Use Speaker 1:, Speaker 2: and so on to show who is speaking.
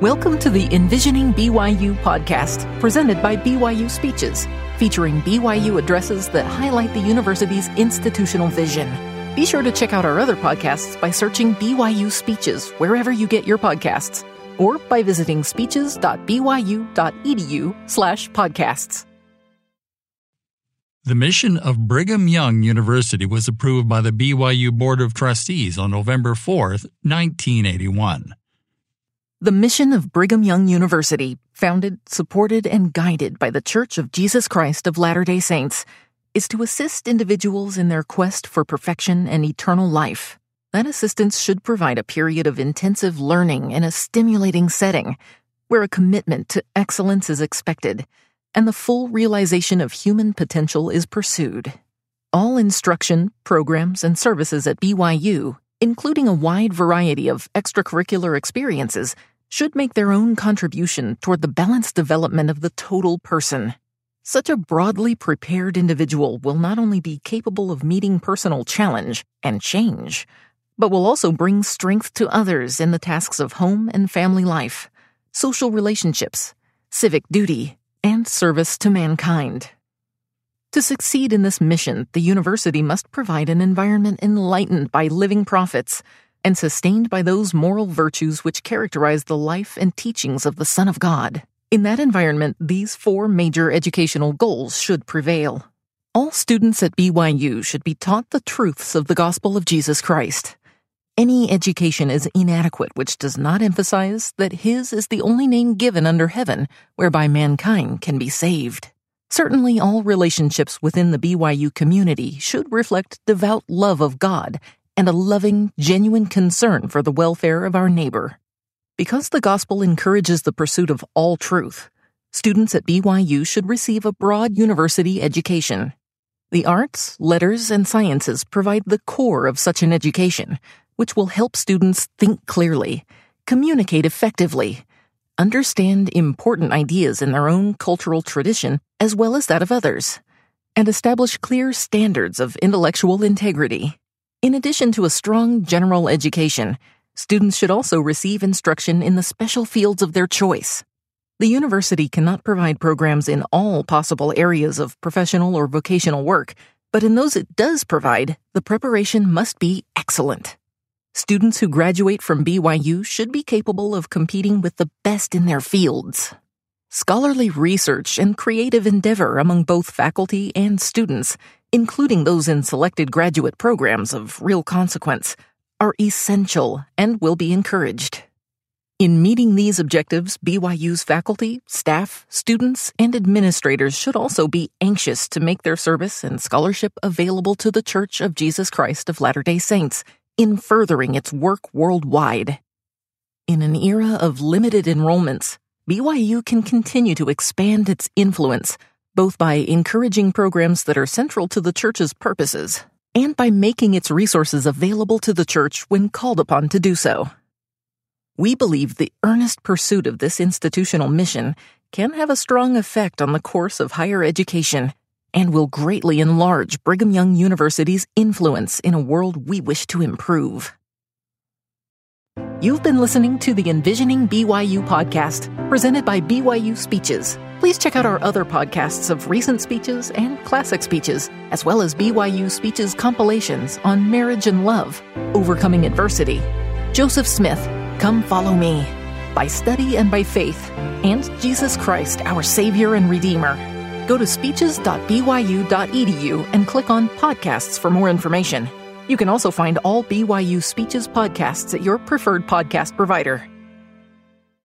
Speaker 1: Welcome to the Envisioning BYU podcast, presented by BYU Speeches, featuring BYU addresses that highlight the university's institutional vision. Be sure to check out our other podcasts by searching BYU Speeches wherever you get your podcasts, or by visiting speeches.byu.edu/podcasts.
Speaker 2: The mission of Brigham Young University was approved by the BYU Board of Trustees on November 4, 1981.
Speaker 1: The mission of Brigham Young University, founded, supported, and guided by the Church of Jesus Christ of Latter day Saints, is to assist individuals in their quest for perfection and eternal life. That assistance should provide a period of intensive learning in a stimulating setting where a commitment to excellence is expected and the full realization of human potential is pursued. All instruction, programs, and services at BYU, including a wide variety of extracurricular experiences, should make their own contribution toward the balanced development of the total person. Such a broadly prepared individual will not only be capable of meeting personal challenge and change, but will also bring strength to others in the tasks of home and family life, social relationships, civic duty, and service to mankind. To succeed in this mission, the university must provide an environment enlightened by living prophets and sustained by those moral virtues which characterize the life and teachings of the Son of God. In that environment, these four major educational goals should prevail. All students at BYU should be taught the truths of the gospel of Jesus Christ. Any education is inadequate which does not emphasize that His is the only name given under heaven whereby mankind can be saved. Certainly, all relationships within the BYU community should reflect devout love of God and a loving, genuine concern for the welfare of our neighbor. Because the gospel encourages the pursuit of all truth, students at BYU should receive a broad university education. The arts, letters, and sciences provide the core of such an education, which will help students think clearly, communicate effectively, understand important ideas in their own cultural tradition as well as that of others, and establish clear standards of intellectual integrity. In addition to a strong general education, students should also receive instruction in the special fields of their choice. The university cannot provide programs in all possible areas of professional or vocational work, but in those it does provide, the preparation must be excellent. Students who graduate from BYU should be capable of competing with the best in their fields. Scholarly research and creative endeavor among both faculty and students including those in selected graduate programs of real consequence, are essential and will be encouraged. In meeting these objectives, BYU's faculty, staff, students, and administrators should also be anxious to make their service and scholarship available to the Church of Jesus Christ of Latter day Saints in furthering its work worldwide. In an era of limited enrollments, BYU can continue to expand its influence both by encouraging programs that are central to the church's purposes and by making its resources available to the church when called upon to do so. We believe the earnest pursuit of this institutional mission can have a strong effect on the course of higher education and will greatly enlarge Brigham Young University's influence in a world we wish to improve. You've been listening to the Envisioning BYU podcast, presented by BYU Speeches. Please check out our other podcasts of recent speeches and classic speeches, as well as BYU Speeches compilations on marriage and love, overcoming adversity, Joseph Smith, Come Follow Me, By Study and by Faith, and Jesus Christ, our Savior and Redeemer. Go to speeches.byu.edu and click on podcasts for more information. You can also find all BYU Speeches podcasts at your preferred podcast provider.